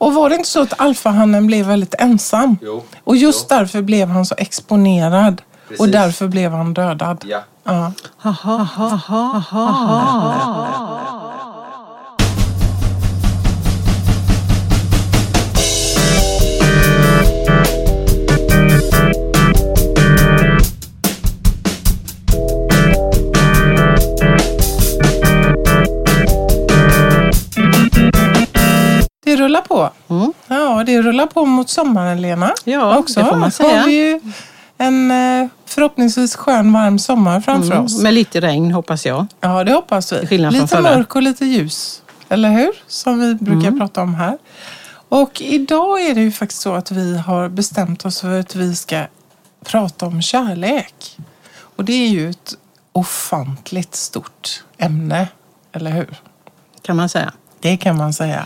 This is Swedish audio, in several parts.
Och var det inte så att alfahannen blev väldigt ensam? Jo. Och just Jo. därför blev han så exponerad. Och Precis. därför blev han dödad. Ja. Ja. Det rullar på. Mm. Ja, det rullar på mot sommaren, Lena. Ja, Också det får man har säga. vi ju en eh, förhoppningsvis skön, varm sommar framför oss. Mm, med lite regn hoppas jag. Ja, det hoppas vi. Lite förra. mörk och lite ljus. Eller hur? Som vi brukar Mm. prata om här. Och idag är det ju faktiskt så att vi har bestämt oss för att vi ska prata om kärlek. Och det är ju ett ofantligt stort ämne, eller hur? Kan man säga. Det kan man säga.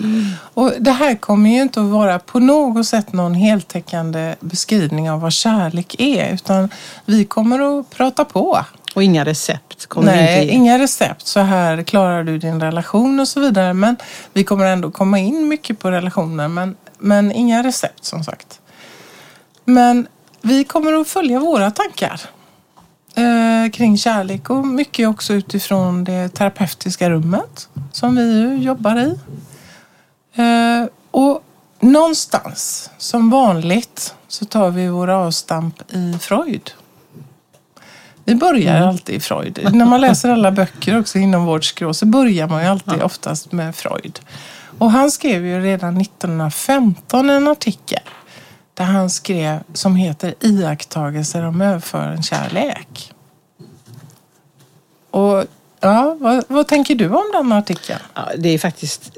Och det här kommer ju inte att vara på något sätt någon heltäckande beskrivning av vad kärlek är. Utan vi kommer att prata på. Och inga recept kommer Nej, inte ge. inga recept. Så här klarar du din relation och så vidare. Men vi kommer ändå komma in mycket på relationer. Men, men inga recept som sagt. Men vi kommer att följa våra tankar eh, kring kärlek och mycket också utifrån det terapeutiska rummet som vi ju jobbar i. Eh, och någonstans, som vanligt, så tar vi våra avstamp i Freud. Vi börjar alltid i Freud. När man läser alla böcker också inom vårdskrå så börjar man ju alltid oftast med Freud. Och han skrev ju redan 1915 en artikel där han skrev som heter Iakttagelser om överfören kärlek. Och ja, vad, vad tänker du om den artikeln? Ja, det är faktiskt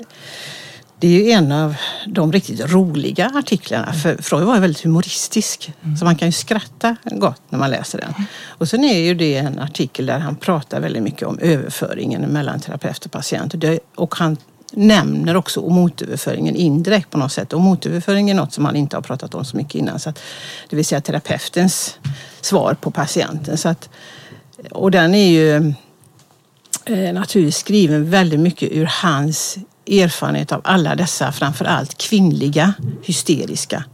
det är ju en av de riktigt roliga artiklarna. För Freud var ju väldigt humoristisk. Så man kan ju skratta gott när man läser den. Och sen är ju det en artikel där han pratar väldigt mycket om överföringen mellan terapeut och patient. Och han nämner också omotöverföringen motöverföringen indirekt på något sätt. Och motöverföring är något som han inte har pratat om så mycket innan. Så att, det vill säga terapeutens svar på patienten. Så att, och den är ju eh, naturligtvis skriven väldigt mycket ur hans erfarenhet av alla dessa framförallt kvinnliga hysteriska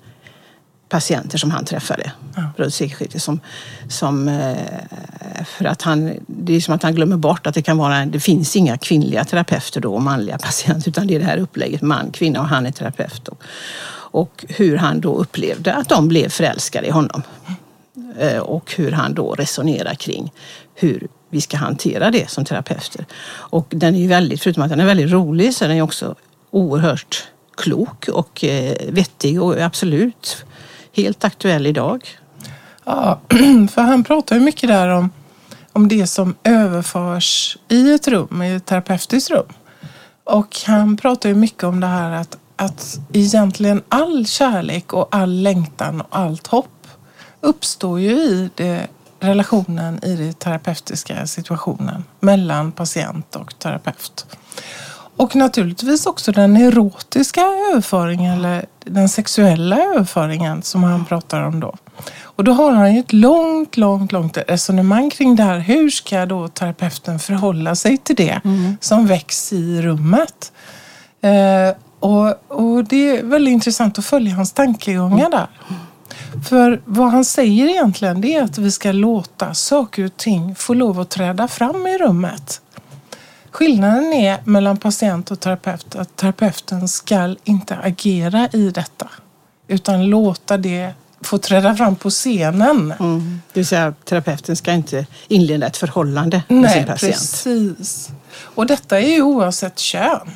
patienter som han träffade runt sekelskiftet. Som, som, eh, för att han, det är som att han glömmer bort att det kan vara, det finns inga kvinnliga terapeuter då och manliga patienter utan det är det här upplägget man, kvinna och han är terapeut. Och, och hur han då upplevde att de blev förälskade i honom. Eh, och hur han då resonerar kring hur vi ska hantera det som terapeuter. Och den är ju väldigt, förutom att den är väldigt rolig så är den ju också oerhört klok och eh, vettig och absolut helt aktuell idag. Ja, för han pratar ju mycket där om, om det som överförs i ett rum, i ett terapeutiskt rum. Och han pratar ju mycket om det här att, att egentligen all kärlek och all längtan och allt hopp uppstår ju i det, relationen i den terapeutiska situationen mellan patient och terapeut. Och naturligtvis också den erotiska överföringen eller den sexuella överföringen som han pratar om då. Och då har han ju ett långt, långt, långt resonemang kring det här. Hur ska då terapeuten förhålla sig till det som väcks i rummet? Eh, och, och det är väldigt intressant att följa hans tankegångar där. För vad han säger egentligen det är att vi ska låta saker och ting få lov att träda fram i rummet. Skillnaden är mellan patient och terapeut att terapeuten ska inte agera i detta utan låta det få träda fram på scenen. Mm. Det vill säga terapeuten ska inte inleda ett förhållande med sin Nej, patient. precis. Och detta är ju oavsett kön.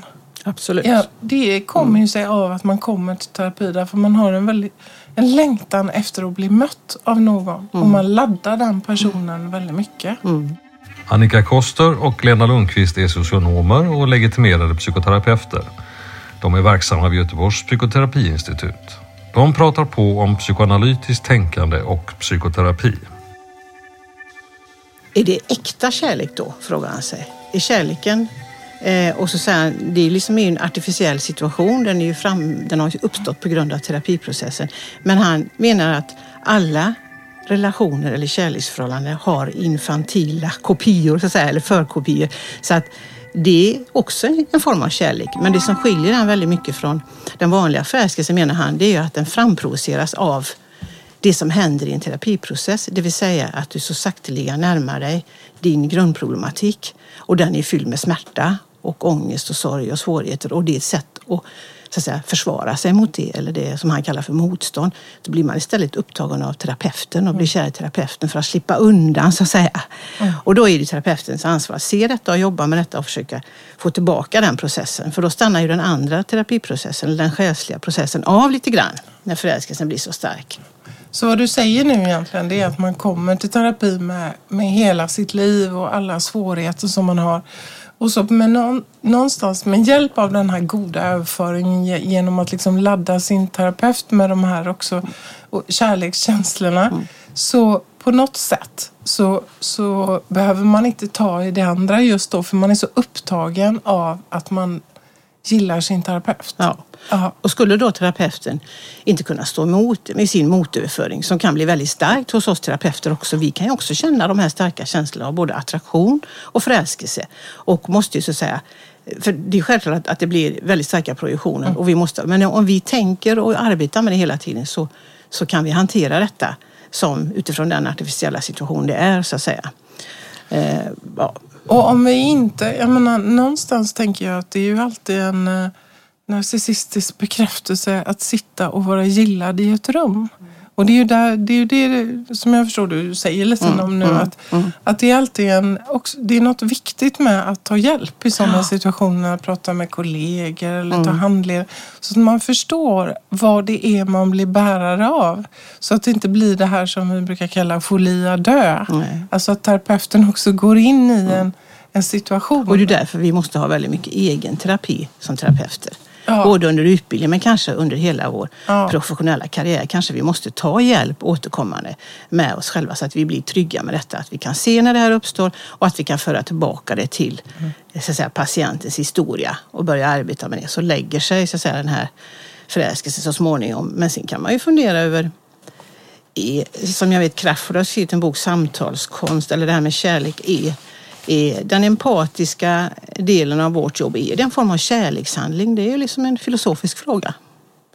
Absolut. Ja, det kommer ju sig av att man kommer till terapi därför man har en, väldigt, en längtan efter att bli mött av någon. Och man laddar den personen väldigt mycket. Annika Koster och Lena Lundqvist är socionomer och legitimerade psykoterapeuter. De är verksamma vid Göteborgs psykoterapiinstitut. De pratar på om psykoanalytiskt tänkande och psykoterapi. Är det äkta kärlek då? Frågar han sig. Är kärleken... Eh, och så säger han, det är liksom en artificiell situation. Den, är ju fram, den har ju uppstått på grund av terapiprocessen. Men han menar att alla relationer eller kärleksförhållanden har infantila kopior, så att säga, eller förkopior. Så att det är också en form av kärlek. Men det som skiljer den väldigt mycket från den vanliga förälskelsen menar han, det är ju att den framprovoceras av det som händer i en terapiprocess. Det vill säga att du så sakteliga närmar dig din grundproblematik och den är fylld med smärta och ångest och sorg och svårigheter och det är ett sätt att så att säga, försvara sig mot det eller det som han kallar för motstånd. Då blir man istället upptagen av terapeuten och blir kär i terapeuten för att slippa undan så att säga. Mm. Och då är det terapeutens ansvar att se detta och jobba med detta och försöka få tillbaka den processen. För då stannar ju den andra terapiprocessen, den själsliga processen, av lite grann när förälskelsen blir så stark. Så vad du säger nu egentligen det är att man kommer till terapi med, med hela sitt liv och alla svårigheter som man har. Och så med någon, någonstans med hjälp av den här goda överföringen genom att liksom ladda sin terapeut med de här också och kärlekskänslorna. Mm. Så på något sätt så, så behöver man inte ta i det andra just då för man är så upptagen av att man gillar sin terapeut. Ja. Aha. Och skulle då terapeuten inte kunna stå emot med sin motöverföring som kan bli väldigt starkt hos oss terapeuter också. Vi kan ju också känna de här starka känslorna av både attraktion och förälskelse och måste ju så att säga för det är självklart att det blir väldigt starka projektioner mm. och vi måste, men om vi tänker och arbetar med det hela tiden så, så kan vi hantera detta som utifrån den artificiella situation det är så att säga. Eh, ja. Och om vi inte, jag menar någonstans tänker jag att det är ju alltid en eh, narcissistisk bekräftelse att sitta och vara gillad i ett rum. Och det är ju, där, det, är det som jag förstår du säger lite mm, om nu. Mm, att, mm. att det är alltid en, också, det är något viktigt med att ta hjälp i sådana ja. situationer. Att prata med kollegor eller ta mm. handledare. Så att man förstår vad det är man blir bärare av. Så att det inte blir det här som vi brukar kalla folia dö. Nej. Alltså att terapeuten också går in i en, en situation. Och det är därför vi måste ha väldigt mycket egen terapi som terapeuter. Ja. Både under utbildning men kanske under hela vår ja. professionella karriär. Kanske vi måste ta hjälp återkommande med oss själva så att vi blir trygga med detta. Att vi kan se när det här uppstår och att vi kan föra tillbaka det till mm. så att säga, patientens historia och börja arbeta med det. Så lägger sig så att säga, den här förälskelsen så småningom. Men sen kan man ju fundera över som jag vet Crafoord har skrivit en bok, Samtalskonst, eller det här med kärlek är den empatiska delen av vårt jobb, är det en form av kärlekshandling? Det är liksom en filosofisk fråga.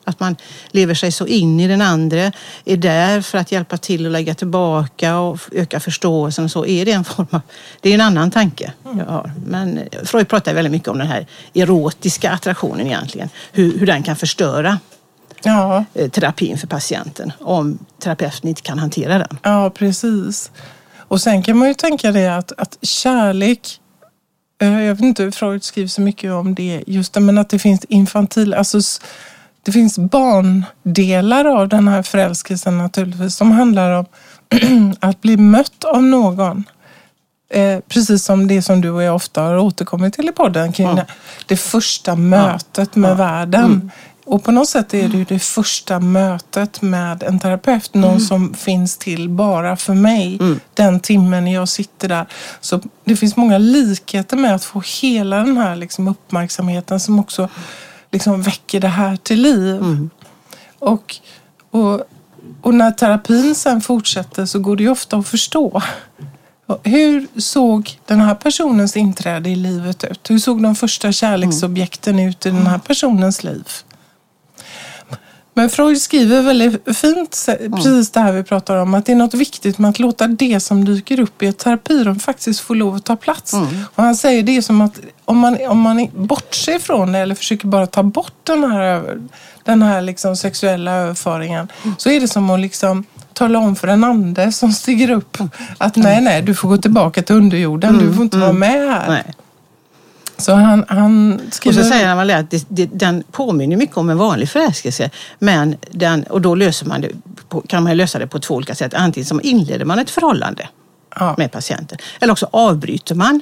Att man lever sig så in i den andra, är där för att hjälpa till att lägga tillbaka och öka förståelsen. Och så är det en form av, det är en annan tanke jag har. Men Freud pratar väldigt mycket om den här erotiska attraktionen egentligen. Hur, hur den kan förstöra ja. Eh, terapin för patienten om terapeuten inte kan hantera den. Ja, precis. Och sen kan man ju tänka det att, att kärlek, eh, jag vet inte, Freud skriver så mycket om det, just det, men att det finns infantil, alltså det finns barndelar av den här förälskelsen naturligtvis som handlar om att bli mött av någon. Eh, precis som det som du och jag ofta har återkommit till i podden kring ja. det, det första mötet ja. med ja. världen. Mm. Och på något sätt är det ju det första mötet med en terapeut. Någon mm. som finns till bara för mig mm. den timmen jag sitter där. Så det finns många likheter med att få hela den här liksom uppmärksamheten som också liksom väcker det här till liv. Mm. Och, och, och när terapin sen fortsätter så går det ju ofta att förstå. Hur såg den här personens inträde i livet ut? Hur såg de första kärleksobjekten ut i den här personens liv? Men Freud skriver väldigt fint precis det här vi pratar om. Att det är något viktigt med att låta det som dyker upp i ett terapirum faktiskt få lov att ta plats. Mm. Och han säger det är som att om man, om man bortser från det eller försöker bara ta bort den här, den här liksom sexuella överföringen. Mm. Så är det som att liksom tala om för en ande som stiger upp att nej, nej, du får gå tillbaka till underjorden. Du får inte mm. vara med här. Nej. Så han, han skriver... Och så säger han att det, det, den påminner mycket om en vanlig förälskelse. Men den, och då löser man det, kan man lösa det på två olika sätt. Antingen som inleder man ett förhållande ja. med patienten. Eller också avbryter man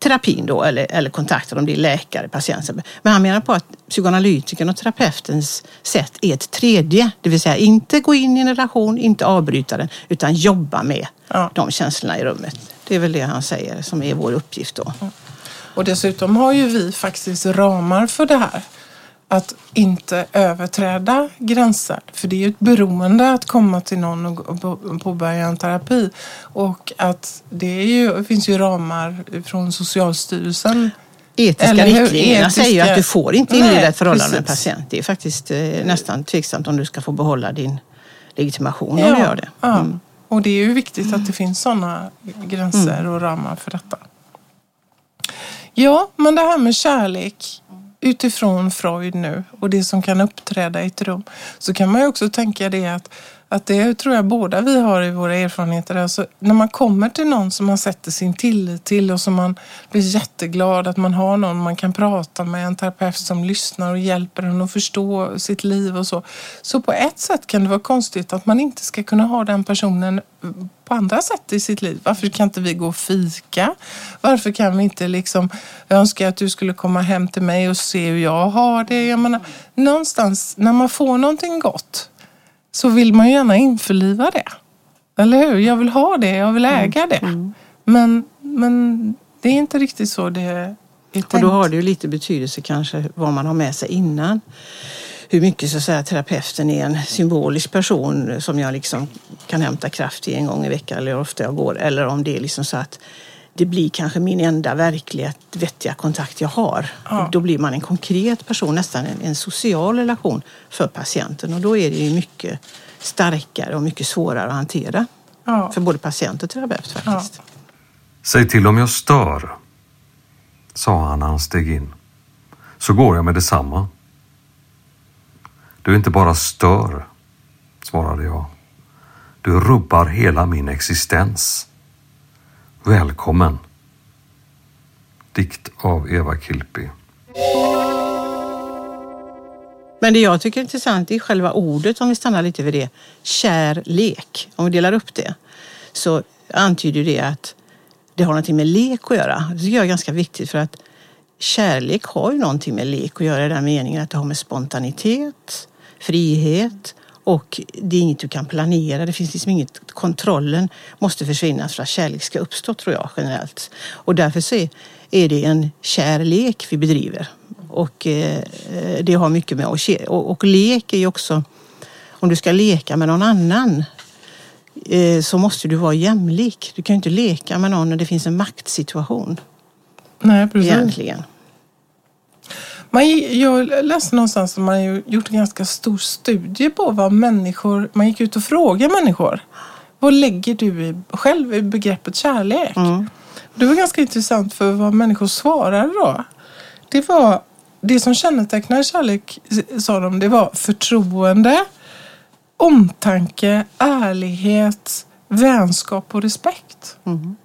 terapin då eller, eller kontakten om det är läkare, patienten. Men han menar på att psykoanalytikern och terapeutens sätt är ett tredje. Det vill säga inte gå in i en relation, inte avbryta den, utan jobba med ja. de känslorna i rummet. Det är väl det han säger som är vår uppgift då. Mm. Och dessutom har ju vi faktiskt ramar för det här. Att inte överträda gränser. För det är ju ett beroende att komma till någon och påbörja en terapi. Och att det, ju, det finns ju ramar från Socialstyrelsen Etiska Eller hur? riktlinjerna Etiska- säger ju att du får inte inleda ett förhållande med en precis. patient. Det är faktiskt eh, nästan tveksamt om du ska få behålla din legitimation om du gör det. Ja. Mm. Och det är ju viktigt att det finns sådana gränser och ramar för detta. Ja, men det här med kärlek utifrån Freud nu och det som kan uppträda i ett rum så kan man ju också tänka det att, att det tror jag båda vi har i våra erfarenheter. Alltså, när man kommer till någon som man sätter sin tillit till och som man blir jätteglad att man har någon man kan prata med, en terapeut som lyssnar och hjälper en att förstå sitt liv och så. Så på ett sätt kan det vara konstigt att man inte ska kunna ha den personen på andra sätt i sitt liv. Varför kan inte vi gå och fika? Varför kan vi inte liksom, jag önskar att du skulle komma hem till mig och se hur jag har det. Jag menar, någonstans när man får någonting gott så vill man ju gärna införliva det. Eller hur? Jag vill ha det, jag vill äga det. Men, men det är inte riktigt så det är tänkt. Och då har det ju lite betydelse kanske vad man har med sig innan. Hur mycket så att säga, terapeuten är en symbolisk person som jag liksom kan hämta kraft i en gång i veckan eller hur ofta jag går. Eller om det är liksom så att det blir kanske min enda verkliga vettiga kontakt jag har. Ja. Då blir man en konkret person, nästan en, en social relation för patienten. Och då är det ju mycket starkare och mycket svårare att hantera. Ja. För både patient och terapeut faktiskt. Säg till om jag stör, sa han när han steg in. Så går jag med detsamma. Du inte bara stör, svarade jag. Du rubbar hela min existens. Välkommen. Dikt av Eva Kilpi. Men det jag tycker är intressant är själva ordet, om vi stannar lite vid det. Kärlek. Om vi delar upp det så antyder det att det har någonting med lek att göra. Det tycker jag är ganska viktigt för att kärlek har ju någonting med lek att göra i den meningen att det har med spontanitet, frihet och det är inget du kan planera. Det finns liksom inget, kontrollen måste försvinna för att kärlek ska uppstå tror jag generellt. Och därför så är, är det en kärlek vi bedriver. Och eh, det har mycket med och, och, och lek är ju också, om du ska leka med någon annan eh, så måste du vara jämlik. Du kan ju inte leka med någon när det finns en maktsituation Nej, precis. egentligen. Man, jag läste någonstans att man har gjort en ganska stor studie på vad människor... Man gick ut och frågade människor. Vad lägger du i, själv i begreppet kärlek? Mm. Det var ganska intressant för vad människor svarade då. Det var... Det som kännetecknar kärlek, sa de, det var förtroende, omtanke, ärlighet, vänskap och respekt. Mm.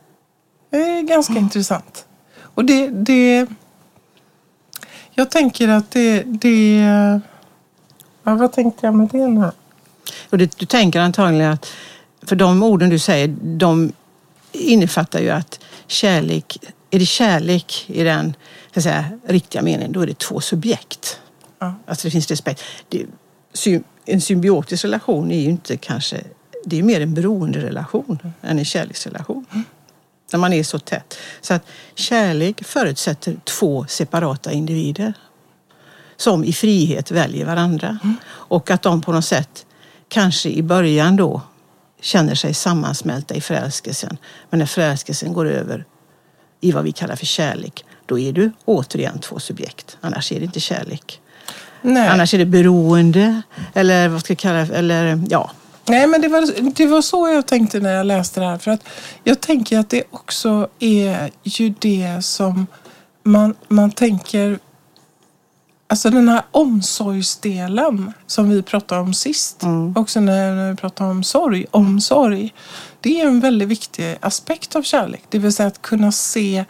Det är ganska intressant. Och det, det... Jag tänker att det... det ja, vad tänkte jag med det nu? Och det, du tänker antagligen att, för de orden du säger, de innefattar ju att kärlek, är det kärlek i den så säga, riktiga meningen, då är det två subjekt. Ja. Alltså det finns respekt. Det, en symbiotisk relation är ju inte kanske, det är mer en beroenderelation än en kärleksrelation. När man är så tätt. Så att kärlek förutsätter två separata individer som i frihet väljer varandra. Och att de på något sätt, kanske i början då, känner sig sammansmälta i förälskelsen. Men när förälskelsen går över i vad vi kallar för kärlek, då är du återigen två subjekt. Annars är det inte kärlek. Nej. Annars är det beroende eller vad ska jag kalla det, eller ja. Nej, men det var, det var så jag tänkte när jag läste det här. För att jag tänker att det också är ju det som man, man tänker... Alltså den här omsorgsdelen som vi pratade om sist. Också när, när vi pratade om sorg. Omsorg. Det är en väldigt viktig aspekt av kärlek. Det vill säga att kunna se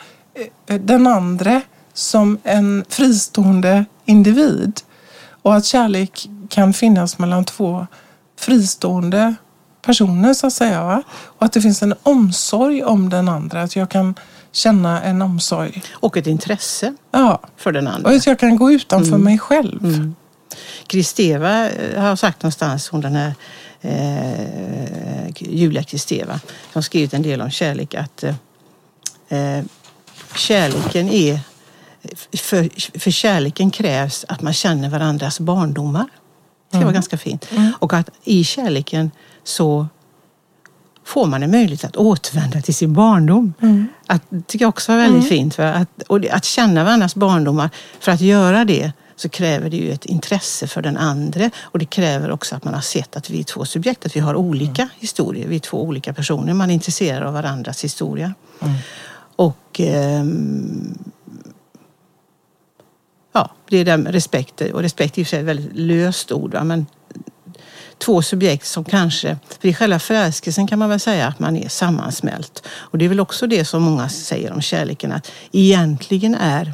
eh, den andra som en fristående individ. Och att kärlek kan finnas mellan två fristående personer så att säga. Va? Och att det finns en omsorg om den andra. Att jag kan känna en omsorg. Och ett intresse Ja. för den andra. Och att jag kan gå utanför mig själv. Kristeva eh, har sagt någonstans, hon den här eh, Julia Kristeva, som skrivit en del om kärlek, att eh, eh, kärleken är för, för kärleken krävs att man känner varandras barndomar. Det var ganska fint. Och att i kärleken så får man en möjlighet att återvända till sin barndom. Mm. Att, det tycker jag också var väldigt fint. För att, och det, att känna varandras barndomar, för att göra det så kräver det ju ett intresse för den andra och det kräver också att man har sett att vi är två subjekt, att vi har olika historier, vi är två olika personer. Man är intresserad av varandras historia. Och ehm, ja, det är den respekt, och respekt är ju ett väldigt löst ord, va? men två subjekt som kanske, för i själva förälskelsen kan man väl säga att man är sammansmält. Och det är väl också det som många säger om kärleken, att egentligen är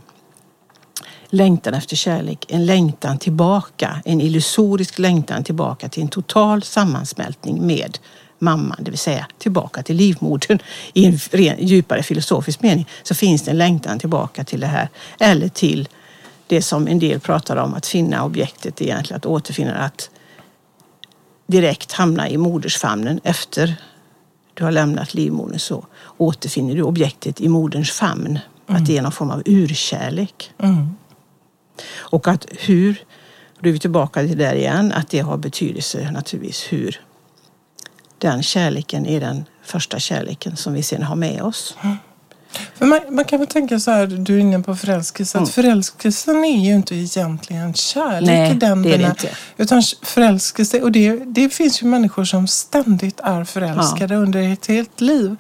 längtan efter kärlek en längtan tillbaka, en illusorisk längtan tillbaka till en total sammansmältning med mamman, det vill säga tillbaka till livmodern. I en ren, djupare filosofisk mening så finns det en längtan tillbaka till det här. Eller till det som en del pratar om, att finna objektet egentligen, att återfinna att direkt hamna i modersfamnen efter du har lämnat livmodern så återfinner du objektet i moderns famn. Att det är någon form av urkärlek. Mm. Och att hur, då är vi tillbaka till det där igen, att det har betydelse naturligtvis hur den kärleken är den första kärleken som vi sen har med oss. För man, man kan väl tänka så här, du är inne på förälskelse, att förälskelsen är ju inte egentligen kärlek Nej, i den det är det inte. Utan förälskelse, och det, det finns ju människor som ständigt är förälskade under ett helt liv.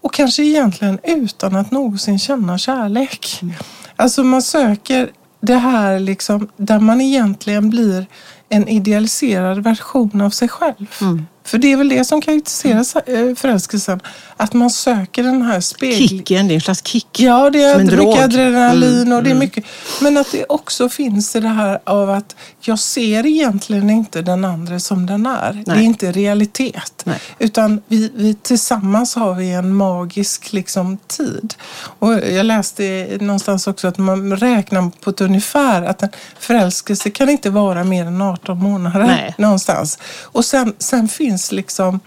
Och kanske egentligen utan att någonsin känna kärlek. Mm. Alltså man söker det här liksom, där man egentligen blir en idealiserad version av sig själv. Mm. För det är väl det som karaktäriserar eh, förälskelsen. Att man söker den här speglingen. Kicken, det är en slags kick. Ja, det är mycket drog. adrenalin Mm, och det är mm. mycket. Men att det också finns i det här av att jag ser egentligen inte den andra som den är. Det är Nej. inte realitet. Nej. Utan vi, vi tillsammans har vi en magisk liksom, tid. Och jag läste någonstans också att man räknar på ett ungefär att en förälskelse kan inte vara mer än 18 månader Nej. någonstans. Och sen, sen finns liksom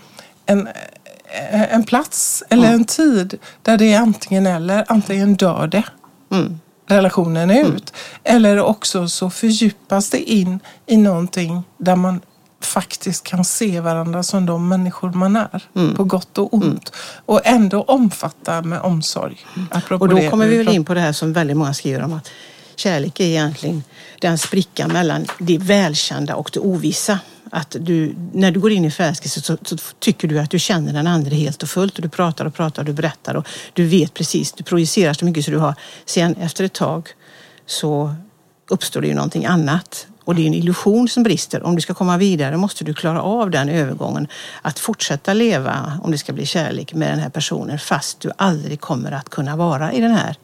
en, en plats eller en tid där det är antingen eller. Antingen dör det, Mm. relationen är ut. Eller också så fördjupas det in i någonting där man faktiskt kan se varandra som de människor man är. Mm. På gott och ont. Och ändå omfatta med omsorg. Apropå Och då kommer vi väl in på det här som väldigt många skriver om att kärlek är egentligen den sprickan mellan det välkända och det ovissa. Att du, när du går in i förälskelse så, så tycker du att du känner den andra helt och fullt och du pratar och pratar och du berättar och du vet precis, du projicerar så mycket så du har. Sen efter ett tag så uppstår det ju någonting annat och det är en illusion som brister. Om du ska komma vidare måste du klara av den övergången. Att fortsätta leva, om det ska bli kärlek, med den här personen fast du aldrig kommer att kunna vara i den här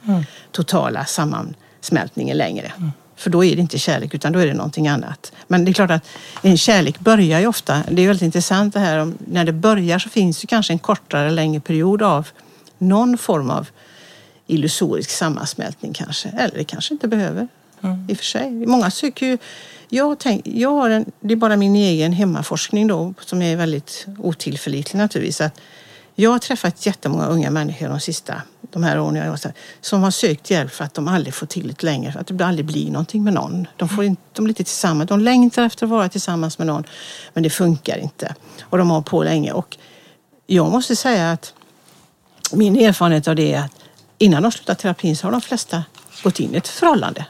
totala sammansmältningen längre. För då är det inte kärlek utan då är det någonting annat. Men det är klart att en kärlek börjar ju ofta, det är väldigt intressant det här om när det börjar så finns det kanske en kortare eller längre period av någon form av illusorisk sammansmältning kanske. Eller det kanske inte behöver i och för sig. Många söker ju... Jag, tänk, jag har en, det är bara min egen hemmaforskning då som är väldigt otillförlitlig naturligtvis. Att jag har träffat jättemånga unga människor de sista de här åren jag har varit som har sökt hjälp för att de aldrig får till det längre. För att det aldrig blir någonting med någon. De, får inte, de blir inte tillsammans. De längtar efter att vara tillsammans med någon men det funkar inte. Och de har på länge. Och jag måste säga att min erfarenhet av det är att innan de slutar terapin så har de flesta gått in i ett förhållande.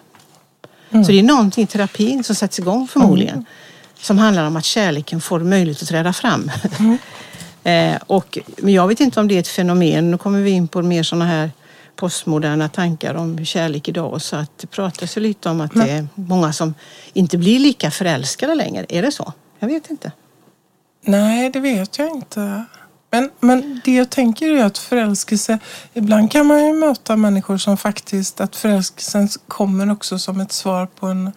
Så det är någonting i terapin som sätts igång förmodligen. Som handlar om att kärleken får möjlighet att träda fram. Eh, och, men jag vet inte om det är ett fenomen. Nu kommer vi in på mer sådana här postmoderna tankar om kärlek idag. Så att det pratas ju lite om att det är många som inte blir lika förälskade längre. Är det så? Jag vet inte. Nej, det vet jag inte. Men, men det jag tänker är att förälskelse, ibland kan man ju möta människor som faktiskt, att förälskelsen kommer också som ett svar på en,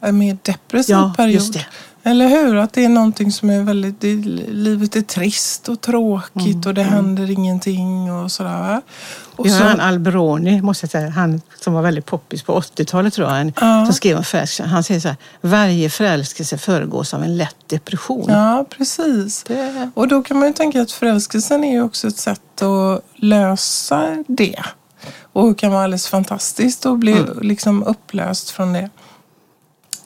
en mer depressiv Ja, period. Eller hur? Att det är någonting som är väldigt, det, livet är trist och tråkigt Mm, och det händer ingenting och sådär. Och har så- han Alberoni, måste jag säga, han som var väldigt poppis på 80-talet tror jag, Ja. som skrev om förälskelse. Han säger så här, varje förälskelse föregås av en lätt depression. Ja, precis. Det, Och då kan man ju tänka att förälskelsen är ju också ett sätt att lösa det. Och kan vara alldeles fantastiskt och bli Mm. liksom upplöst från det.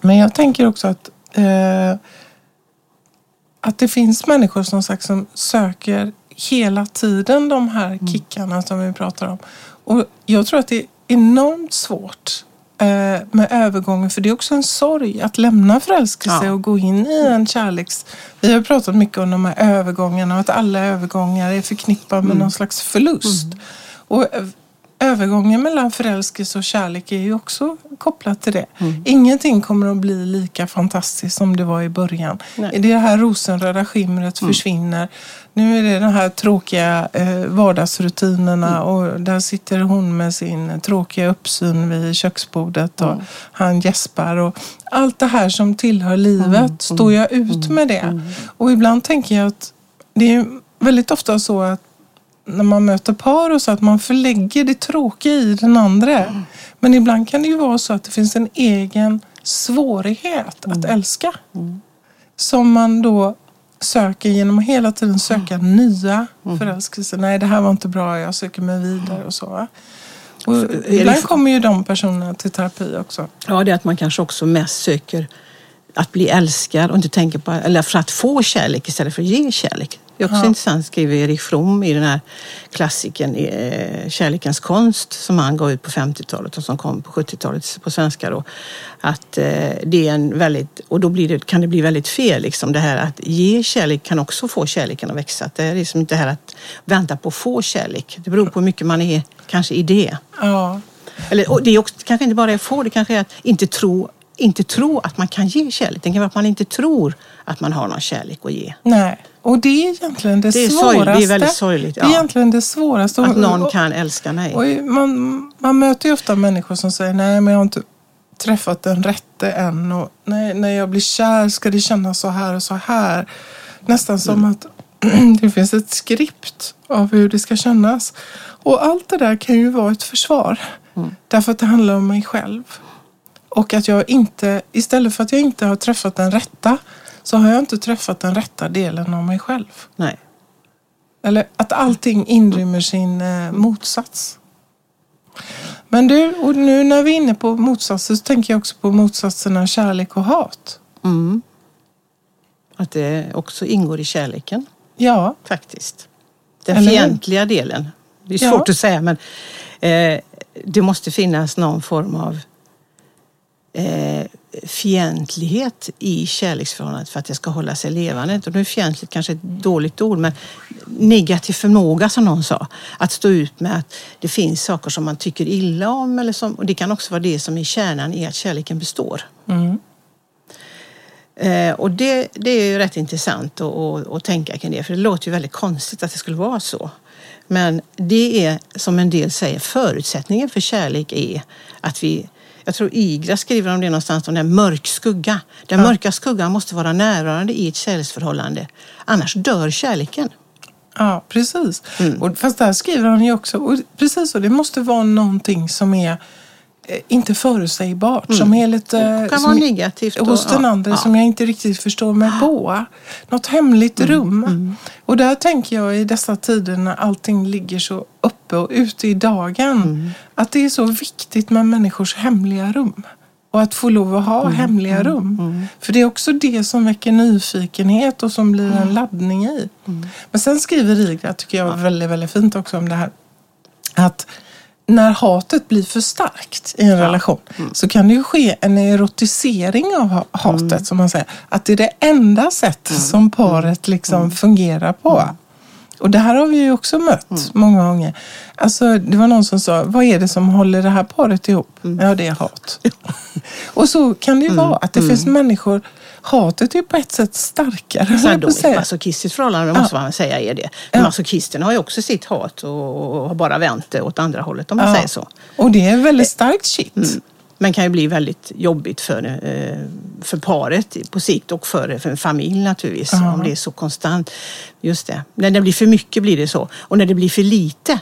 Men jag tänker också att, eh, att det finns människor som sagt som söker hela tiden de här kickarna som vi pratar om. Och jag tror att det är enormt svårt eh, med övergången, för det är också en sorg att lämna förälskelse Ja. och gå in i en kärleks... Vi har pratat mycket om de här övergångarna och att alla övergångar är förknippade med någon slags förlust. Och ö- övergången mellan förälskelse och kärlek är ju också kopplat till det. Ingenting kommer att bli lika fantastiskt som det var i början. Nej. Det här rosenröda skimret försvinner. Nu är det de här tråkiga eh, vardagsrutinerna och där sitter hon med sin tråkiga uppsyn vid köksbordet och han gäspar. Och allt det här som tillhör livet, står jag ut med det? Och ibland tänker jag att det är väldigt ofta så att när man möter par och så att man förlägger det tråkiga i den andra. Men ibland kan det ju vara så att det finns en egen svårighet att älska. Som man då söker genom att hela tiden söka nya förälskelser. Nej, det här var inte bra, jag söker mig vidare och så. Och ibland kommer ju de personerna till terapi också. Ja, det är att man kanske också mest söker att bli älskad och inte tänker på, eller för att få kärlek istället för att ge kärlek. Det är också Ja. intressant, skriver Erik From i den här klassiken eh, Kärlekens konst som han gav ut på 50-talet och som kom på 70-talet på svenska då. Att eh, det är en väldigt, och då blir det, kan det bli väldigt fel liksom det här att ge kärlek kan också få kärleken att växa. Det är liksom inte det här att vänta på att få kärlek. Det beror på hur mycket man är kanske i det. Ja, Eller, det är också, kanske inte bara är få, det kanske är att inte tro, inte tro att man kan ge kärlek. Det kan vara att man inte tror att man har någon kärlek att ge. nej. Och det är egentligen det, Det är svåraste. det är väldigt sorgligt, Det är ja. egentligen det svåraste. Att någon kan älska mig. Man, man möter ju ofta människor som säger nej men jag har inte träffat den rätte än och nej, när jag blir kär ska det kännas så här och så här. Nästan som Mm. att det finns ett skript av hur det ska kännas. Och allt det där kan ju vara ett försvar. Mm. Därför att det handlar om mig själv. Och att jag inte, istället för att jag inte har träffat den rätta så har jag inte träffat den rätta delen av mig själv. Nej. Eller att allting inrymmer sin eh, motsats. Men du, och nu när vi är inne på motsatser så tänker jag också på motsatserna kärlek och hat. Mm. Att det också ingår i kärleken Ja, faktiskt. Den Eller fientliga delen. Det är Ja. svårt att säga men eh, det måste finnas någon form av eh, fientlighet i kärleksförhållandet för att det ska hålla sig levande. Och nu är fientligt kanske ett dåligt ord men negativ förmåga som någon sa. Att stå ut med att det finns saker som man tycker illa om. Eller som, och det kan också vara det som är kärnan i att kärleken består. mm. Eh, och det, det är ju rätt intressant att, att, att tänka kring det, för det låter ju väldigt konstigt att det skulle vara så. Men det är, som en del säger, förutsättningen för kärlek är att vi jag tror Igra skriver om det någonstans, om den mörk skugga. Den Ja. mörka skuggan måste vara närvarande i ett kärleksförhållande. Annars dör kärleken. ja precis. Mm. Och, fast där skriver han ju också, och precis så, det måste vara någonting som är inte förutsägbart. Som är lite... Det Mm. kan som, vara negativt. och- hos den andra ja. som jag inte riktigt förstår mig på. Något hemligt Mm, rum. Och där tänker jag i dessa tider när allting ligger så uppe och ute i dagen. Mm. Att det är så viktigt med människors hemliga rum. Och att få lov att ha Mm, hemliga rum. För det är också det som väcker nyfikenhet och som blir Mm. en laddning i. Men sen skriver Rigra, tycker jag väldigt, väldigt fint också om det här. Att när hatet blir för starkt i en relation Mm. så kan det ju ske en erotisering av ha- hatet Mm. som man säger. Att det är det enda sätt som paret liksom Mm. fungerar på. Och det här har vi ju också mött Mm. många gånger. Alltså, det var någon som sa, vad är det som håller det här paret ihop? Mm. Ja, det är hat. och så kan det ju vara, att det finns människor, hatet är på ett sätt starkare. säga. masochistiskt förhållande måste man säga är det. Ja. Masochisterna har ju också sitt hat och, och har bara vänt det åt andra hållet om man Ja. säger så. Och det är väldigt starkt shit. Mm. Men kan ju bli väldigt jobbigt för, eh, för paret på sikt och för, för en familj naturligtvis. Ja. Om det är så konstant. Just det. När det blir för mycket blir det så. Och när det blir för lite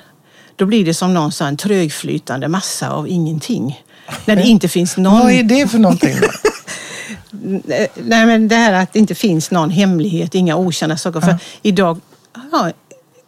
då blir det som någon sån trögflytande massa av ingenting. När det inte finns någon... Vad är det för någonting då? Nej men det här att det inte finns någon hemlighet, inga okända saker. För idag ja,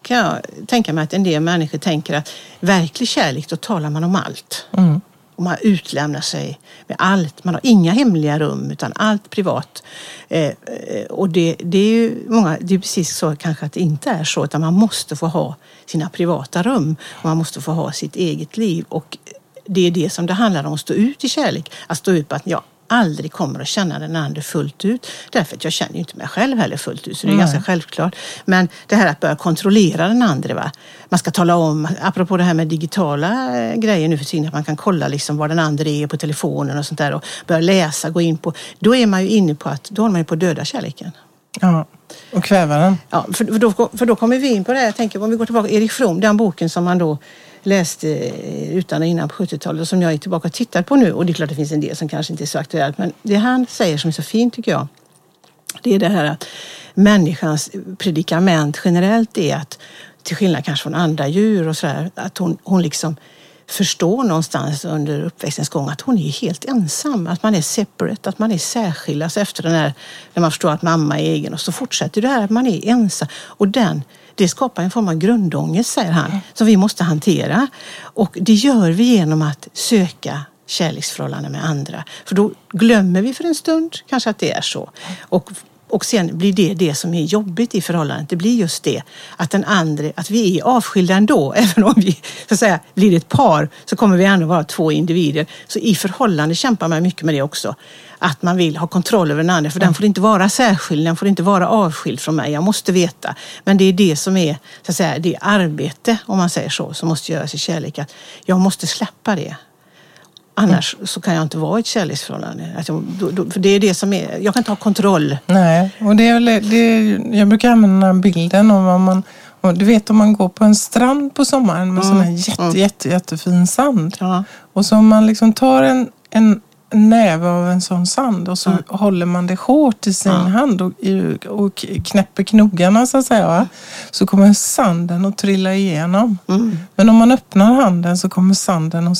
kan jag tänka mig att en del människor tänker att verklig kärlek, då talar man om allt. Mm. Och man utlämnar sig med allt. Man har inga hemliga rum utan allt privat. Eh, eh, och det, det, är ju många, det är precis så kanske att det inte är så utan man måste få ha sina privata rum. Och man måste få ha sitt eget liv. Och det är det som det handlar om, att stå ut i kärlek. Att stå ut på att jag aldrig kommer att känna den andra fullt ut. Därför att jag känner ju inte mig själv heller fullt ut, så det är Nej. ganska självklart. Men det här att börja kontrollera den andra. Va? Man ska tala om, apropå det här med digitala eh, grejer nu för tiden, att man kan kolla liksom var den andra är på telefonen och sånt där och börja läsa, gå in på. Då är man ju inne på att, då är man ju på döda kärleken. Ja, och kväva den. Ja, för, för, då, för då kommer vi in på det här, jag tänker om vi går tillbaka, Erik From, den boken som man då läste eh, utan och innan på 70-talet och som jag är tillbaka och tittar på nu. Och det är klart det finns en del som kanske inte är så aktuellt. Men det han säger som är så fint tycker jag, det är det här att människans predikament generellt är att, till skillnad kanske från andra djur och sådär, att hon, hon liksom förstår någonstans under uppväxtens gång att hon är helt ensam, att man är separate, att man är särskild. Alltså efter den här, när man förstår att mamma är egen och så fortsätter det här att man är ensam. Och den det skapar en form av grundångest, säger han, som vi måste hantera. Och det gör vi genom att söka kärleksförhållanden med andra. För då glömmer vi för en stund kanske att det är så. Och och sen blir det det som är jobbigt i förhållandet. Det blir just det att den andra, att vi är avskilda ändå. Även om vi så att säga, blir ett par så kommer vi ändå vara två individer. Så i förhållande kämpar man mycket med det också. Att man vill ha kontroll över den andra. För mm. den får inte vara särskild, den får inte vara avskild från mig. Jag måste veta. Men det är det som är så att säga, det arbete, om man säger så, som måste göras i kärlek. Att jag måste släppa det. Annars så kan jag inte vara i ett kärleksförhållande. Alltså, då, då, för det är det som är, jag kan inte ha kontroll. Nej, och det är, det jag brukar använda bilden om vad man du vet om man går på en strand på sommaren med mm. sån här jätte, mm. jätte, jättefin sand. Ja. Och så om man liksom tar en, en näve av en sån sand och så mm. håller man det hårt i sin ja. hand och, och knäpper knogarna så att säga. Va? Så kommer sanden att trilla igenom. Mm. Men om man öppnar handen så kommer sanden att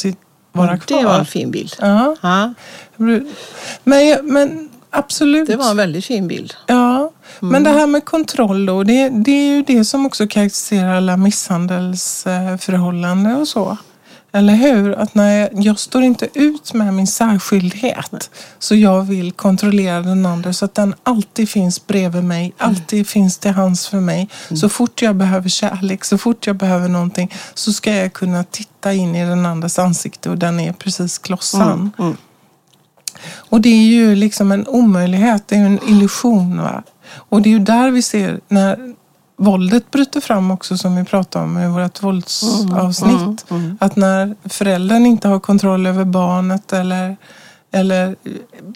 vara kvar. Det var en fin bild. Ja. ja. Men, men absolut. Det var en väldigt fin bild. Ja. Mm. Men det här med kontroll då, det, det är ju det som också karaktäriserar alla misshandelsförhållanden och så. Eller hur? Att när jag, jag, står inte ut med min särskildhet så jag vill kontrollera den andra så att den alltid finns bredvid mig, mm. alltid mm. finns till hands för mig. Mm. Så fort jag behöver kärlek, så fort jag behöver någonting så ska jag kunna titta in i den andras ansikte och den är precis klossan. Mm. mm. Och det är ju liksom en omöjlighet, det är en illusion. Va? Och det är ju där vi ser när våldet bryter fram också som vi pratade om i vårt våldsavsnitt. Mm, mm, mm. Att när föräldern inte har kontroll över barnet eller, eller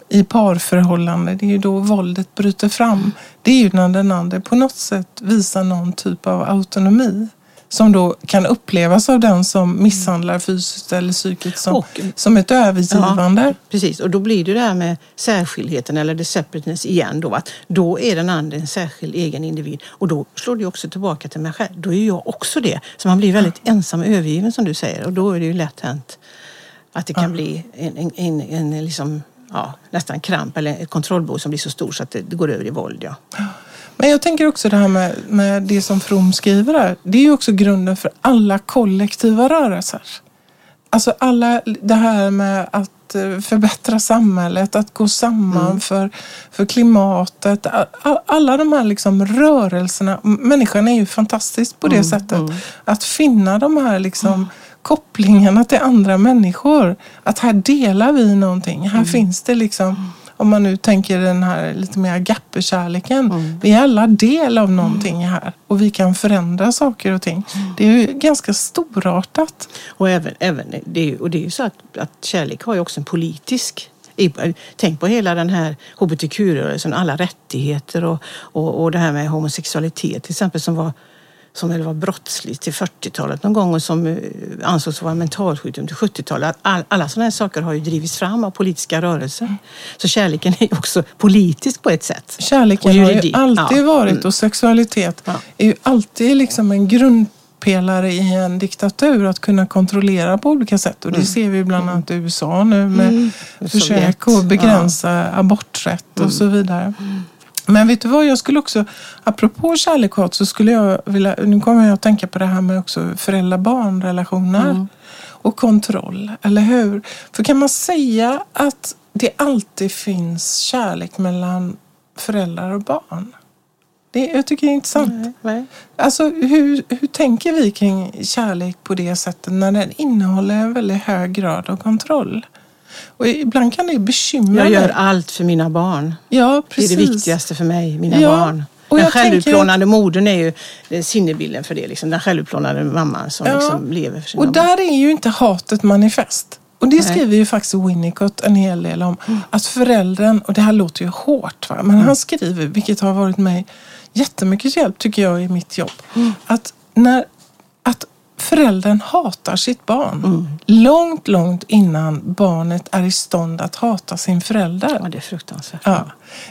i parförhållande, det är ju då våldet bryter fram. Det är ju när den andra på något sätt visar någon typ av autonomi som då kan upplevas av den som misshandlar fysiskt eller psykiskt som, och, som ett övergivande. Ja, precis, och då blir det det här med särskildheten eller the separateness igen då. Att då är den andra en särskild egen individ och då slår det också tillbaka till mig själv. Då är jag också det. Så man blir väldigt ja. ensam och övergiven som du säger och då är det ju lätt hänt att det kan ja. bli en, en, en, en liksom, ja, nästan kramp eller ett kontrollbehov som blir så stor så att det, det går över i våld. Ja. Men jag tänker också det här med, med det som From skriver här. Det är ju också grunden för alla kollektiva rörelser. Alltså alla, det här med att eh, förbättra samhället, att gå samman mm. för, för klimatet. Alla de här liksom rörelserna. Människan är ju fantastisk på det mm. sättet. Mm. Att finna de här liksom mm. kopplingarna till andra människor. Att här delar vi någonting. Här mm. finns det liksom om man nu tänker den här lite mer agape-kärleken. Mm. Vi är alla del av någonting här och vi kan förändra saker och ting. Mm. Det är ju ganska storartat. Och, även, även, det, är, och det är ju så att, att kärlek har ju också en politisk Tänk på hela den här hbtq-rörelsen, alla rättigheter och, och, och det här med homosexualitet till exempel som var som väl var brottsligt till 40-talet någon gång och som eh, ansågs vara mentalsjukdom till 70-talet. All, alla sådana här saker har ju drivits fram av politiska rörelser. Så kärleken är ju också politisk på ett sätt. Kärleken har ju alltid ja. varit mm. och sexualitet ja. är ju alltid liksom en grundpelare i en diktatur att kunna kontrollera på olika sätt. Och det mm. ser vi bland annat i USA nu med mm. försök att begränsa ja. aborträtt och mm. så vidare. Men vet du vad, jag skulle också, apropå kärlek och hat, så skulle jag vilja, nu kommer jag att tänka på det här med också föräldrar-barn-relationer Mm. och kontroll, eller hur? För kan man säga att det alltid finns kärlek mellan föräldrar och barn? Det, jag tycker det är intressant. Nej, nej. Alltså hur, hur tänker vi kring kärlek på det sättet när den innehåller en väldigt hög grad av kontroll? Och ibland kan det bekymra Jag gör mig. allt för mina barn. Ja, Det är precis. det viktigaste för mig, mina Ja, barn. och Den självutplånande modern är ju är sinnebilden för det. Liksom. Den självutplånande mamman som Ja. liksom lever för sina Och barn. där är ju inte hatet manifest. Och det Nej. Mm. skriver ju faktiskt Winnicott en hel del om. Att föräldern, och det här låter ju hårt, va? men han skriver, vilket har varit mig jättemycket hjälp tycker jag i mitt jobb. Mm. Att, när, att föräldern hatar sitt barn Mm. långt, långt innan barnet är i stånd att hata sin förälder. Ja, det är fruktansvärt. Ja.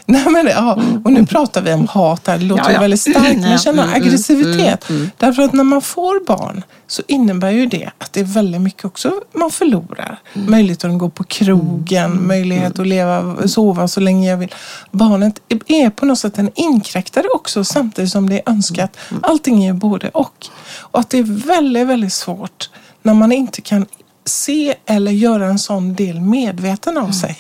Nej, men, ja. Och nu pratar vi om hat här. Det låter Ja, ju ja. väldigt starkt. Men Ja, känna mm, mm, aggressivitet. mm, mm. Därför att när man får barn så innebär ju det att det är väldigt mycket också man förlorar. Mm. Möjligheten att gå på krogen, möjlighet att leva, sova så länge jag vill. Barnet är på något sätt en inkräktare också samtidigt som det är önskat. Mm. Allting är både och. Och att det är väldigt, väldigt svårt när man inte kan se eller göra en sån del medveten av sig.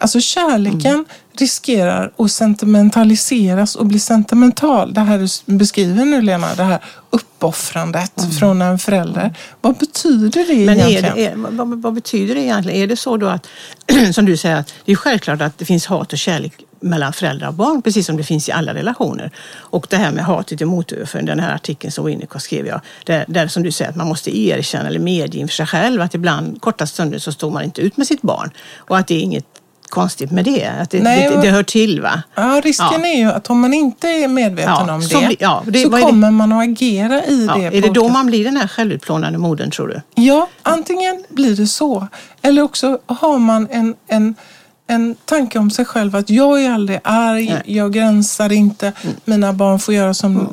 Alltså kärleken riskerar att sentimentaliseras och bli sentimental. Det här du beskriver nu Lena, det här uppoffrandet från en förälder. Vad betyder det Men är egentligen? det, är, vad, vad betyder det egentligen? Är det så då att, som du säger, att det är självklart att det finns hat och kärlek mellan föräldrar och barn, precis som det finns i alla relationer. Och det här med hatet och motöverföring, den här artikeln som Winnicott skrev jag, där, där som du säger att man måste erkänna eller medge inför sig själv att ibland, korta stunder, så står man inte ut med sitt barn. Och att det är inget konstigt med det, att det, Nej, det, det hör till va? Ja, risken Ja. är ju att om man inte är medveten Ja, om så det, blir- ja, det- så kommer man att agera i det. är det då olika man blir den här självutplånande modern tror du? Ja, antingen blir det så. Eller också har man en, en, en tanke om sig själv att jag är aldrig arg, Nej. jag gränsar inte, mina barn får göra som...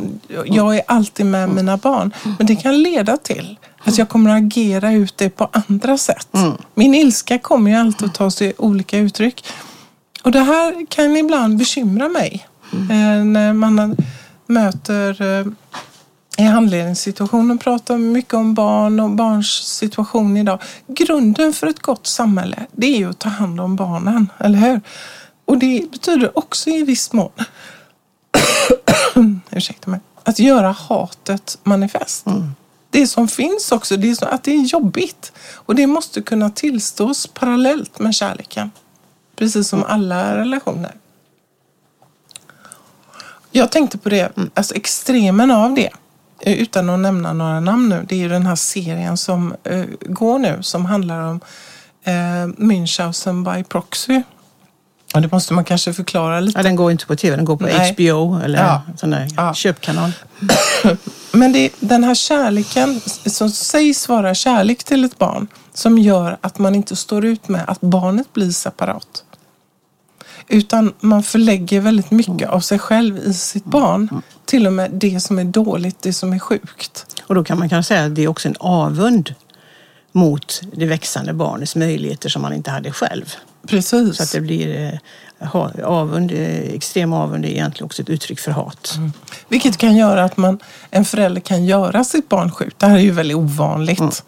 Jag är alltid med mina barn. Men det kan leda till att jag kommer att agera ut det på andra sätt. Min ilska kommer ju alltid att ta sig olika uttryck. Och det här kan ibland bekymra mig. Eh, när man möter eh, i handledningssituationen pratar mycket om barn och barns situation idag. Grunden för ett gott samhälle, det är ju att ta hand om barnen, eller hur? Och det betyder också i viss mån, ursäkta mig, att göra hatet manifest. Det som finns också, det är att det är jobbigt. Och det måste kunna tillstås parallellt med kärleken. Precis som alla relationer. Jag tänkte på det, alltså extremen av det, utan att nämna några namn nu. Det är ju den här serien som eh, går nu som handlar om eh, Münchhausen by proxy. Och det måste man kanske förklara lite. Ja, den går inte på tv, den går på Nej. HBO eller Ja. sån där Ja. köpkanal. Men det är den här kärleken som sägs vara kärlek till ett barn som gör att man inte står ut med att barnet blir separat. Utan man förlägger väldigt mycket av sig själv i sitt barn. Till och med det som är dåligt, det som är sjukt. Och då kan man kanske säga att det är också en avund mot det växande barnets möjligheter som man inte hade själv. Precis. Så att det blir eh, avund, eh, extrem avund är egentligen också ett uttryck för hat. Vilket kan göra att man, en förälder kan göra sitt barn sjukt. Det här är ju väldigt ovanligt.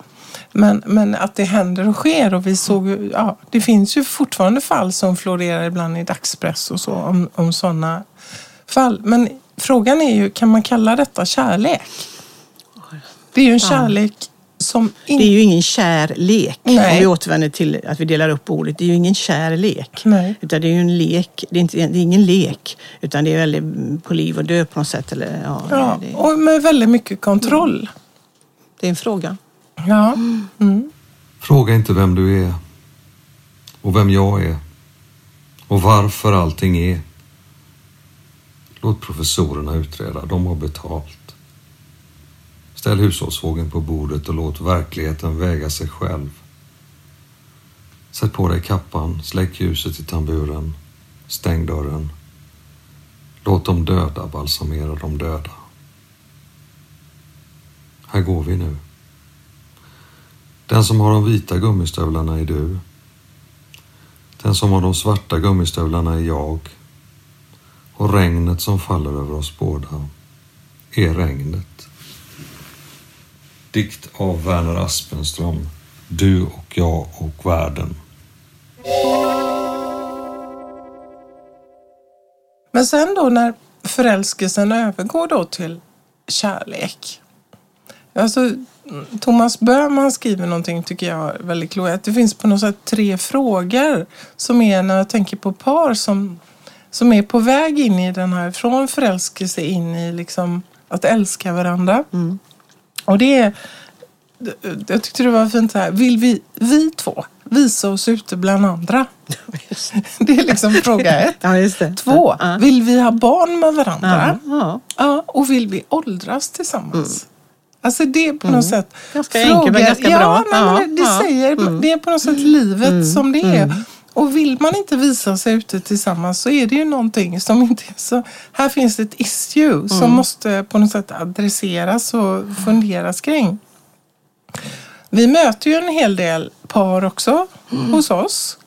Men, men att det händer och sker. Och vi såg, ju- ja, det finns ju fortfarande fall som florerar ibland i dagspress och så om, om sådana fall. Men frågan är ju, kan man kalla detta kärlek? Det är ju en kärlek som Det är ju ingen kär lek. Nej. Om vi återvänder till att vi delar upp ordet. Det är ju ingen kär lek. Nej. Utan det är ju en lek. Det är, inte, det är ingen lek. Utan det är väldigt på liv och död på något sätt. Eller, ja, Ja, det, och med väldigt mycket kontroll. det är en fråga. Ja. Mm. Fråga inte vem du är och vem jag är och varför allting är. Låt professorerna utreda, de har betalt. Ställ hushållsvågen på bordet och låt verkligheten väga sig själv. Sätt på dig kappan, släck ljuset i tamburen, stäng dörren. Låt de döda balsamera de döda. Här går vi nu. Den som har de vita gummistövlarna är du. Den som har de svarta gummistövlarna är jag. och regnet som faller över oss båda är regnet. Dikt av Verner Aspenström Du och jag och världen. Men sen då när förälskelsen övergår då till kärlek. Alltså, Thomas Böhman skriver någonting tycker jag är väldigt klokt. Det finns på något sätt tre frågor som är när jag tänker på par som, som är på väg in i den här, från förälskelse in i liksom att älska varandra. Mm. Och det är, jag tyckte det var fint här, vill vi, vi två visa oss ute bland andra? Det är liksom fråga ett. Ja, det. Två, Ja. vill vi ha barn med varandra? Ja, ja. Ja, och vill vi åldras tillsammans? Alltså det är på något sätt Mm. Ganska enkelt, men ganska ja, bra. Men det, ja. säger, det är på något sätt livet som det är. Och vill man inte visa sig ute tillsammans så är det ju någonting som inte är så... Här finns ett issue som måste på något sätt adresseras och funderas kring. Vi möter ju en hel del par också hos oss.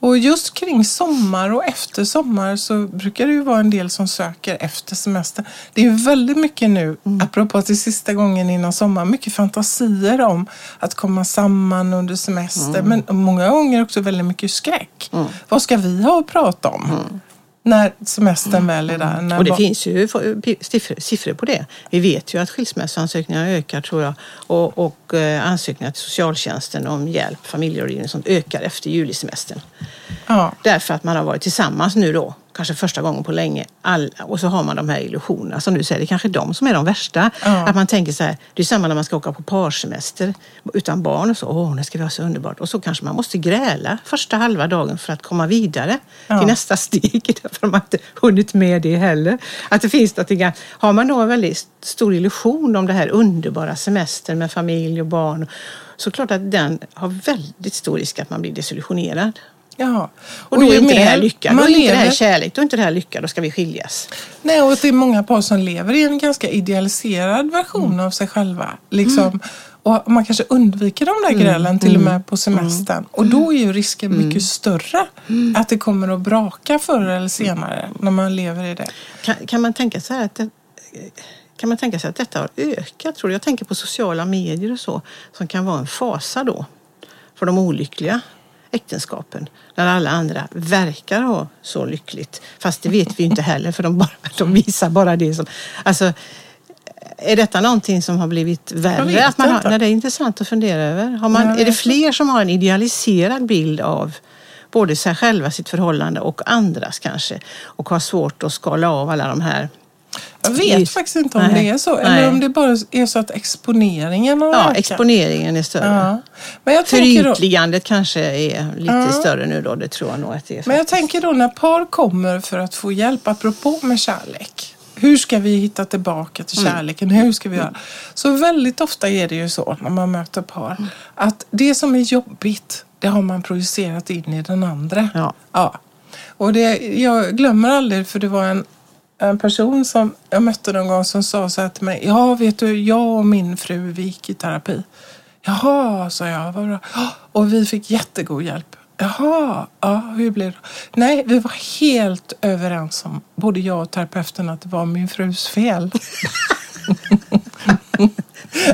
Och just kring sommar och efter sommar så brukar det ju vara en del som söker efter semester. Det är ju väldigt mycket nu, apropå att det är sista gången innan sommar, mycket fantasier om att komma samman under semester. Men många gånger också väldigt mycket skräck. Vad ska vi ha att prata om? När semestern väl är där. Och det finns ju siffror, på det. Vi vet ju att skilsmässoansökningar ökar tror jag och, och eh, ansökningar till socialtjänsten om hjälp, familjerådgivning sånt ökar efter julisemestern. ja. Därför att man har varit tillsammans nu då, kanske första gången på länge. All, och så har man de här illusionerna som du säger, det är kanske är de som är de värsta. Ja. Att man tänker så här, det är samma när man ska åka på parsemester utan barn och så, åh, det ska vi ha så underbart. Och så kanske man måste gräla första halva dagen för att komma vidare Ja. till nästa steg. Därför man inte hunnit med det heller. Att det finns något, grann- har man då en väldigt stor illusion om det här underbara semestern med familj och barn så klart att den har väldigt stor risk att man blir desillusionerad. Ja. Och, då ju är inte det här lyckat. Då är inte det här kärlek. Då är inte det här lyckat. Då ska vi skiljas. Nej, och det är många par som lever i en ganska idealiserad version av sig själva. Liksom. Och man kanske undviker de där grälen till och med på semestern. Och då är ju risken mycket större att det kommer att braka förr eller senare när man lever i det. Kan, kan man tänka sig att det, kan man tänka sig att detta har ökat? Tror du? Jag tänker på sociala medier och så som kan vara en fasa då för de olyckliga äktenskapen när alla andra verkar ha så lyckligt. Fast det vet vi ju inte heller för de, bara, de visar bara det som... Alltså, är detta någonting som har blivit värre? Att man har, nej, det är intressant att fundera över. Har man, är det fler som har en idealiserad bild av både sig själva, sitt förhållande och andras kanske och har svårt att skala av alla de här Jag vet Just- faktiskt inte om nej, det är så. nej. Eller om det bara är så att exponeringen har Ja, ökat. exponeringen är större. Ja. Men jag tänker då, Förytligandet kanske är lite Ja. större nu då, det tror jag nog att det är. Men jag faktiskt. tänker då när par kommer för att få hjälp, apropå med kärlek. Hur ska vi hitta tillbaka till Mm. kärleken? Hur ska vi göra? Så väldigt ofta är det ju så när man möter par Mm. att det som är jobbigt, det har man projicerat in i den andra. Ja. Ja. Och det, jag glömmer aldrig, för det var en, en person som jag mötte någon gång som sa så här till mig. Ja, vet du, jag och min fru, vi gick i terapi. Jaha, sa jag. Vad bra. "Ja, Och vi fick jättegod hjälp. Jaha, ja, hur blev det? Nej, vi var helt överens om, både jag och terapeuten, att det var min frus fel.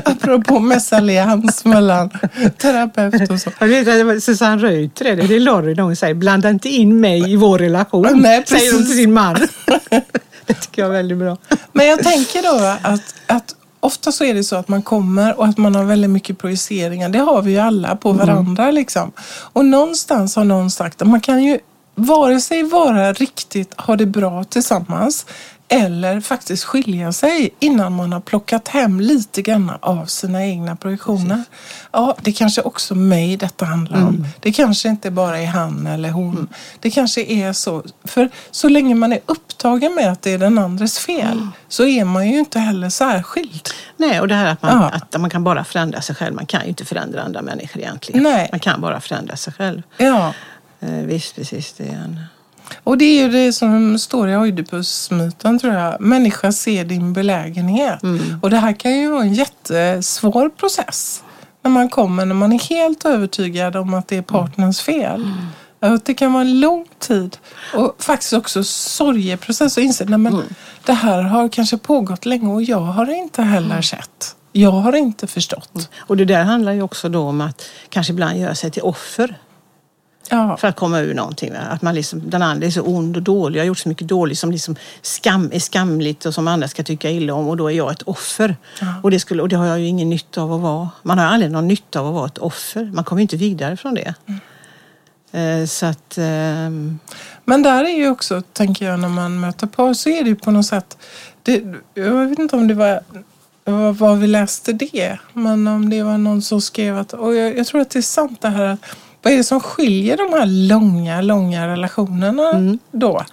Apropå mesallians mellan terapeut och så. Jag vet det var Susanne Reuter, det, är Lorry hon säger blanda inte in mig i vår relation. Nej, säger hon precis. till sin man. det tycker jag är väldigt bra. Men jag tänker då att, att ofta så är det så att man kommer och att man har väldigt mycket projiceringar. Det har vi ju alla på varandra liksom. Och någonstans har någon sagt att man kan ju vare sig vara riktigt, ha det bra tillsammans eller faktiskt skilja sig innan man har plockat hem lite grann av sina egna projektioner. Ja, det kanske också mig detta handlar om. Det kanske inte bara är han eller hon. Det kanske är så. För så länge man är upptagen med att det är den andres fel så är man ju inte heller särskild. Nej, och det här att man, Ja. att man kan bara förändra sig själv. Man kan ju inte förändra andra människor egentligen. Nej. Man kan bara förändra sig själv. Ja. Eh, visst, precis. Det är en... Och det är ju det som står i Oidipusmyten tror jag. Människa ser din belägenhet. Och det här kan ju vara en jättesvår process. När man kommer, när man är helt övertygad om att det är partners fel. Att det kan vara en lång tid och faktiskt också sorgeprocess och inse att det här har kanske pågått länge och jag har inte heller sett. Jag har inte förstått. Och det där handlar ju också då om att kanske ibland göra sig till offer Ja. för att komma ur någonting. Att man liksom, den andra är så ond och dålig, jag har gjort så mycket dåligt som liksom skam, är skamligt och som andra ska tycka illa om och då är jag ett offer. Ja. Och, det skulle, och det har jag ju ingen nytta av att vara. Man har aldrig någon nytta av att vara ett offer. Man kommer ju inte vidare från det. Eh, så att... ehm, Men där är ju också, tänker jag, när man möter par så är det ju på något sätt... Det, jag vet inte om det var var, var vi läste det, men om det var någon som skrev att... Och jag, jag tror att det är sant det här att vad är det som skiljer de här långa, långa relationerna då?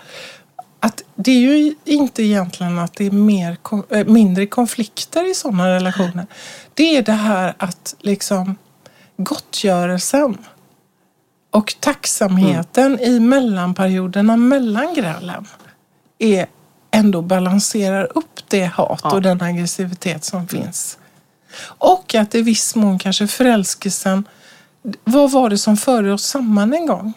Att det är ju inte egentligen att det är mer, äh, mindre konflikter i sådana relationer. Det är det här att liksom gottgörelsen och tacksamheten i mellanperioderna mellan grälen är ändå balanserar upp det hat Ja. och den aggressivitet som finns. Och att i viss mån kanske förälskelsen vad var det som förde oss samman en gång?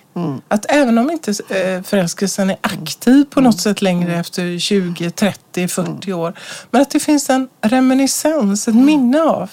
Att även om inte eh, förälskelsen är aktiv på något sätt längre efter 20, 30, 40 år. Men att det finns en reminiscens, ett minne av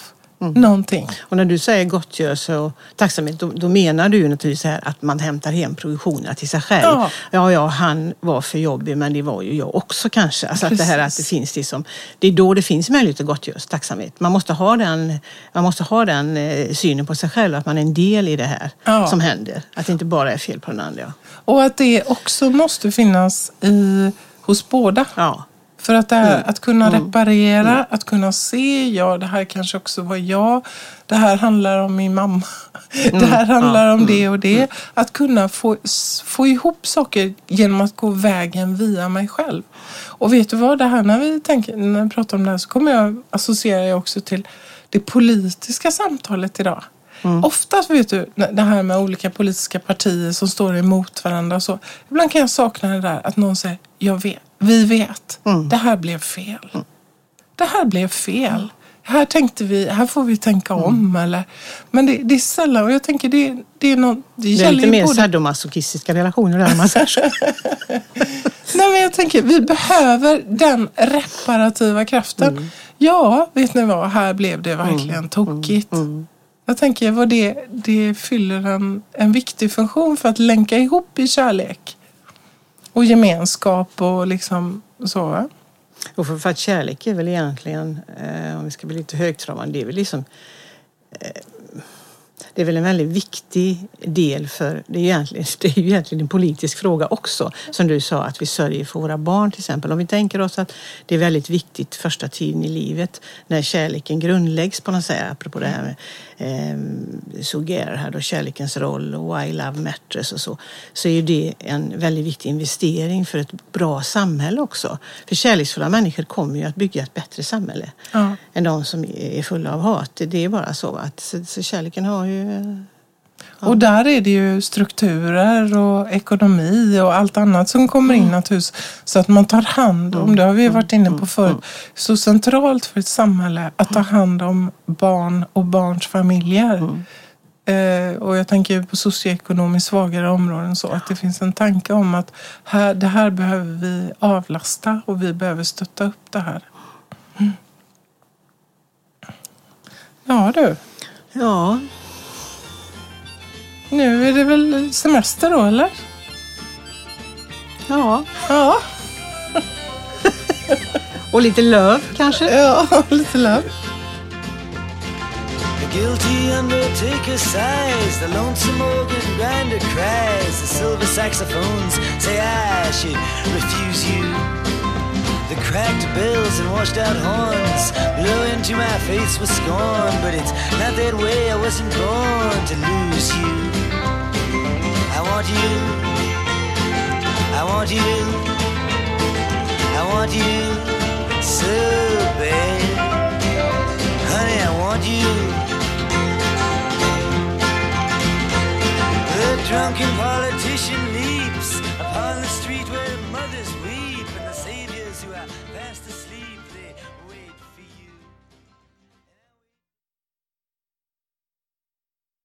någonting. Och när du säger gottgörelse och tacksamhet, då, då menar du ju naturligtvis här att man hämtar hem produktionerna till sig själv. Ja. ja, ja, han var för jobbig men det var ju jag också kanske. Alltså att det här att det finns liksom, det är då det finns möjlighet till gottgörelse, tacksamhet. Man måste ha den, man måste ha den eh, synen på sig själv, att man är en del i det här Ja. som händer. Att det inte bara är fel på den andra. Och att det också måste finnas i, hos båda. Ja. För att, här, att kunna reparera, att kunna se, ja det här kanske också var jag, det här handlar om min mamma, det här handlar om det och det. Att kunna få, få ihop saker genom att gå vägen via mig själv. Och vet du vad, det här när vi, tänker, när vi pratar om det här så kommer jag associera jag också till det politiska samtalet idag. Oftast vet du, det här med olika politiska partier som står emot varandra och så. Ibland kan jag sakna det där att någon säger, jag vet, vi vet, det här blev fel. Det här blev fel. Här tänkte vi, här får vi tänka om. Eller, men det, det är sällan, och jag tänker det, det är något, det, Det är lite mer både sadomasochistiska relationer där om man säger så. Nej, men jag tänker, vi behöver den reparativa kraften. Mm. Ja, vet ni vad? Här blev det verkligen tokigt. Mm. Jag tänker vad det, det fyller en, en viktig funktion för att länka ihop i kärlek. Och gemenskap och liksom så. va? Och för, för att kärlek är väl egentligen, eh, om vi ska bli lite högtravande, det är väl liksom eh, det är väl en väldigt viktig del för, det är, ju egentligen, det är ju egentligen en politisk fråga också. Som du sa, att vi sörjer för våra barn till exempel. Om vi tänker oss att det är väldigt viktigt första tiden i livet när kärleken grundläggs på något sätt, apropå det här med eh, Suger här då, kärlekens roll och Why Love Matters och så, så är ju det en väldigt viktig investering för ett bra samhälle också. För kärleksfulla människor kommer ju att bygga ett bättre samhälle Ja. än de som är fulla av hat. Det är bara så att så, så kärleken har ju... Och där är det ju strukturer och ekonomi och allt annat som kommer in naturligtvis. Så att man tar hand om, det har vi varit inne på förut, så centralt för ett samhälle att ta hand om barn och barns familjer. Eh, och jag tänker ju på socioekonomiskt svagare områden så att det finns en tanke om att här, det här behöver vi avlasta och vi behöver stötta upp det här. Mm. Ja du, Ja, nu är det väl semester då eller? ja. Ja, Och lite löv kanske? ja lite löv. The guilty undertaker sighs, the lonesome organ grinder cries, the silver saxophones say I should refuse you. The cracked bells and washed out horns blow into my face with scorn, but it's not that way. I wasn't born to lose you. I want you. I want you. I want you so bad. Honey, I want you. The drunken politician leaps upon the street where